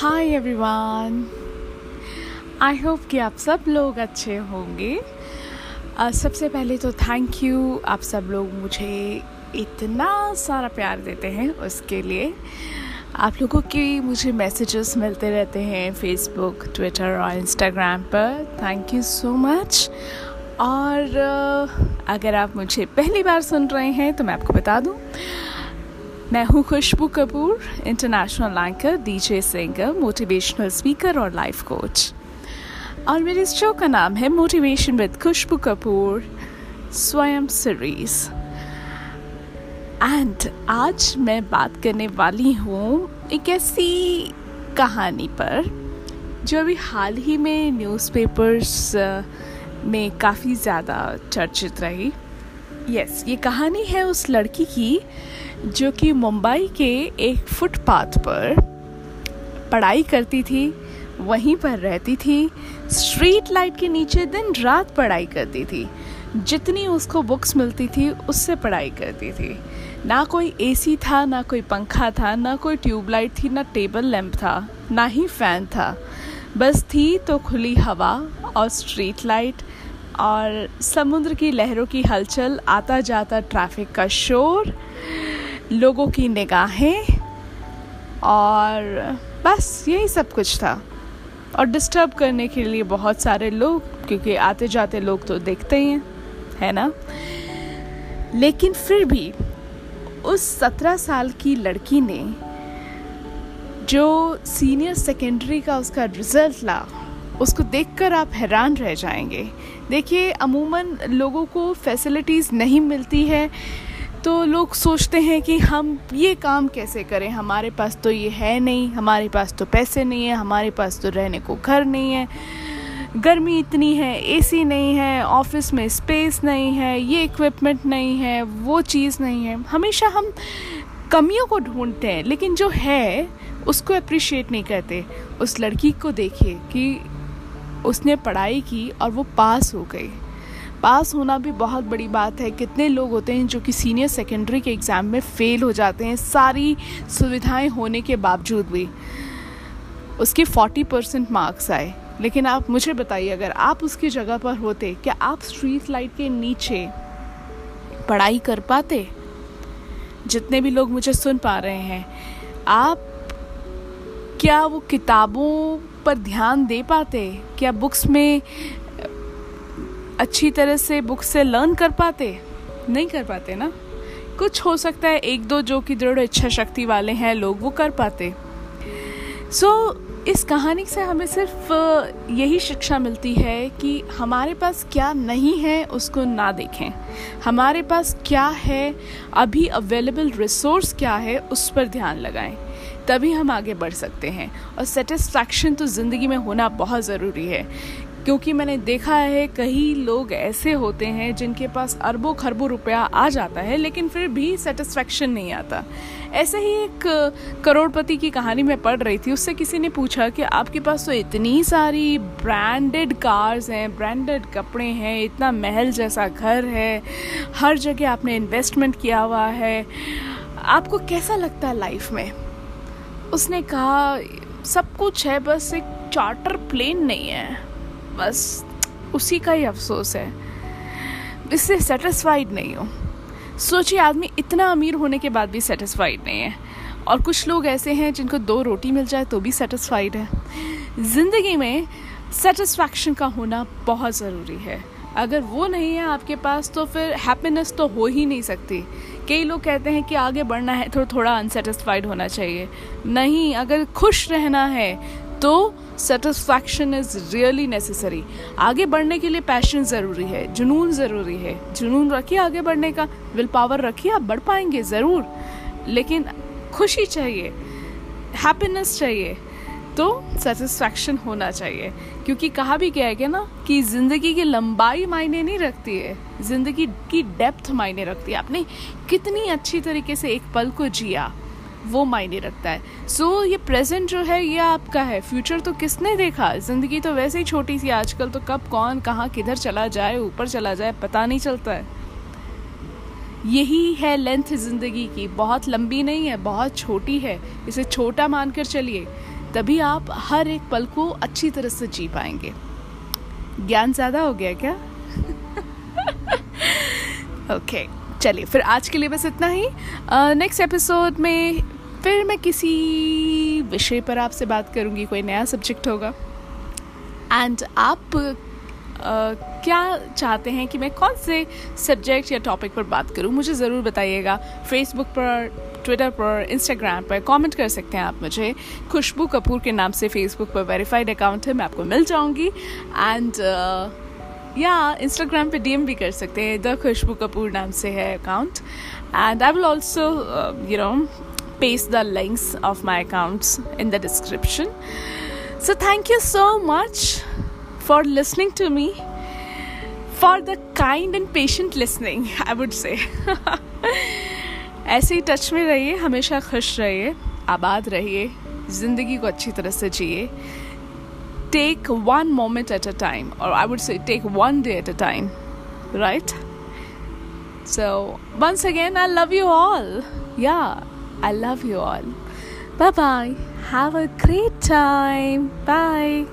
Hi everyone I hope कि आप सब लोग अच्छे होंगे। uh, सबसे पहले तो थैंक यू आप सब लोग मुझे इतना सारा प्यार देते हैं उसके लिए। आप लोगों की मुझे मैसेजेस मिलते रहते हैं फेसबुक ट्विटर और इंस्टाग्राम पर। थैंक यू सो मच और uh, अगर आप मुझे पहली बार सुन रहे हैं तो मैं आपको बता दूँ। मैं हूँ Khushboo Kapoor international anchor DJ singer motivational speaker और लाइफ कोच और मेरे इस शो का नाम है मोटिवेशन विद खुशबू कपूर, स्वयं सीरीज़ एंड आज मैं बात करने वाली हूँ एक ऐसी कहानी पर, जो अभी हाल ही में न्यूज़पेपर्स में काफ़ी ज़्यादा चर्चित रही. यस ये कहानी है उस लड़की की जो कि मुंबई के एक फुटपाथ पर पढ़ाई करती थी, वहीं पर रहती थी स्ट्रीट लाइट के नीचे दिन रात पढ़ाई करती थी। जितनी उसको बुक्स मिलती थी, उससे पढ़ाई करती थी। ना कोई एसी था, ना कोई पंखा था, ना कोई ट्यूबलाइट थी, ना टेबल लैंप था, ना ही फ़ैन था। बस थी तो खुली हवा और स्ट्रीट लाइट और समुद्र की लहरों की हलचल आता जाता ट्रैफ़िक का शोर, लोगों की निगाहें और बस यही सब कुछ था। और डिस्टर्ब करने के लिए बहुत सारे लोग, क्योंकि आते जाते लोग तो देखते ही हैं, है ना? लेकिन फिर भी उस सत्रह साल की लड़की ने जो सीनियर सेकेंडरी का उसका रिज़ल्ट ला उसको देखकर आप हैरान रह जाएँगे। देखिए, अमूमन लोगों को फैसिलिटीज़ नहीं मिलती है तो लोग सोचते हैं कि हम ये काम कैसे करें? हमारे पास तो ये है नहीं, हमारे पास तो पैसे नहीं है, हमारे पास तो रहने को घर नहीं है, गर्मी इतनी है एसी नहीं है ऑफ़िस में स्पेस नहीं है, ये इक्विपमेंट नहीं है, वो चीज़ नहीं है। हमेशा हम कमियों को ढूंढते हैं, लेकिन जो है, उसको अप्रिशिएट नहीं करते। उस लड़की को देखिए कि उसने पढ़ाई की और वो पास हो गई। पास होना भी बहुत बड़ी बात है। कितने लोग होते हैं जो कि सीनियर सेकेंडरी के एग्ज़ाम में फ़ेल हो जाते हैं सारी सुविधाएँ होने के बावजूद भी। उसके फोर्टी परसेंट मार्क्स आए। लेकिन आप मुझे बताइए, अगर आप उसकी जगह पर होते, क्या आप स्ट्रीट लाइट के नीचे पढ़ाई कर पाते? जितने भी लोग मुझे सुन पा रहे हैं, आप क्या वो किताबों पर ध्यान दे पाते? क्या बुक्स में अच्छी तरह से बुक से लर्न कर पाते? नहीं कर पाते ना? कुछ हो सकता है एक दो जो कि दृढ़ इच्छा शक्ति वाले हैं लोग वो कर पाते। सो so, इस कहानी से हमें सिर्फ़ यही शिक्षा मिलती है कि हमारे पास क्या नहीं है उसको ना देखें। हमारे पास क्या है अभी अवेलेबल रिसोर्स क्या है उस पर ध्यान लगाएँ। तभी हम आगे बढ़ सकते हैं। और सेटिस्फैक्शन तो ज़िंदगी में होना बहुत ज़रूरी है। क्योंकि मैंने देखा है, कई लोग ऐसे होते हैं जिनके पास अरबों खरबों रुपया आ जाता है, लेकिन फिर भी सेटिस्फेक्शन नहीं आता। ऐसे ही एक करोड़पति की कहानी मैं पढ़ रही थी, उससे किसी ने पूछा कि आपके पास तो इतनी सारी ब्रांडेड कार्स हैं ब्रांडेड कपड़े हैं, इतना महल जैसा घर है, हर जगह आपने इन्वेस्टमेंट किया हुआ है। आपको कैसा लगता है लाइफ में? उसने कहा, सब कुछ है, बस एक चार्टर प्लेन नहीं है। बस उसी का ही अफसोस है। इससे सेटिस्फाइड नहीं हूँ। सोचिए, आदमी इतना अमीर होने के बाद भी सेटिस्फाइड नहीं है। और कुछ लोग ऐसे हैं जिनको दो रोटी मिल जाए तो भी सेटिस्फाइड है। ज़िंदगी में सेटिस्फैक्शन का होना बहुत ज़रूरी है। अगर वो नहीं है आपके पास तो फिर हैप्पीनेस तो हो ही नहीं सकती। कई लोग कहते हैं कि आगे बढ़ना है तो थोड़ा अनसेटिस्फाइड होना चाहिए। नहीं, अगर खुश रहना है तो सेटिस्फैक्शन इज़ रियली नेसेसरी आगे बढ़ने के लिए पैशन ज़रूरी है, जुनून ज़रूरी है। जुनून रखिए आगे बढ़ने का विल पावर रखिए, आप बढ़ पाएँगे ज़रूर। लेकिन खुशी चाहिए हैप्पीनेस चाहिए। तो सेटिस्फैक्शन होना चाहिए। क्योंकि कहा भी गया है ना कि ज़िंदगी की लंबाई मायने नहीं रखती है। ज़िंदगी की डेप्थ मायने रखती है। आपने कितनी अच्छी तरीके से एक पल को जिया वो मायने रखता है। सो so, ये प्रेजेंट जो है ये आपका है। फ्यूचर तो किसने देखा? ज़िंदगी तो वैसे ही छोटी सी आजकल तो कब कौन कहाँ किधर चला जाए ऊपर चला जाए पता नहीं चलता है। यही है लेंथ ज़िंदगी की। बहुत लंबी नहीं है बहुत छोटी है। इसे छोटा मानकर चलिए। तभी आप हर एक पल को अच्छी तरह से जी पाएँगे। ज्ञान ज़्यादा हो गया क्या? ओके okay, चलिए फिर आज के लिए बस इतना ही। नेक्स्ट uh, एपिसोड में फिर मैं किसी विषय पर आपसे बात करूँगी कोई नया सब्जेक्ट होगा। एंड आप क्या चाहते हैं कि मैं कौन से सब्जेक्ट या टॉपिक पर बात करूँ? मुझे ज़रूर बताइएगा। फेसबुक पर ट्विटर पर इंस्टाग्राम पर कमेंट कर सकते हैं आप मुझे। खुशबू कपूर के नाम से फेसबुक पर वेरीफाइड अकाउंट है मैं आपको मिल जाऊँगी। एंड या इंस्टाग्राम पे डीएम भी कर सकते हैं। द खुशबू कपूर नाम से है account and I will also you know paste the links of my accounts in the description. So, thank you so much. for listening to me, for the kind and patient listening, I would say. ऐसे ही touch में रहिए हमेशा खुश रहिए आबाद रहिए ज़िंदगी को अच्छी तरह से जिए take one moment at a time और I would say take one day at a time right so once again I love you all या I love you all. Bye bye. Have a great time. Bye.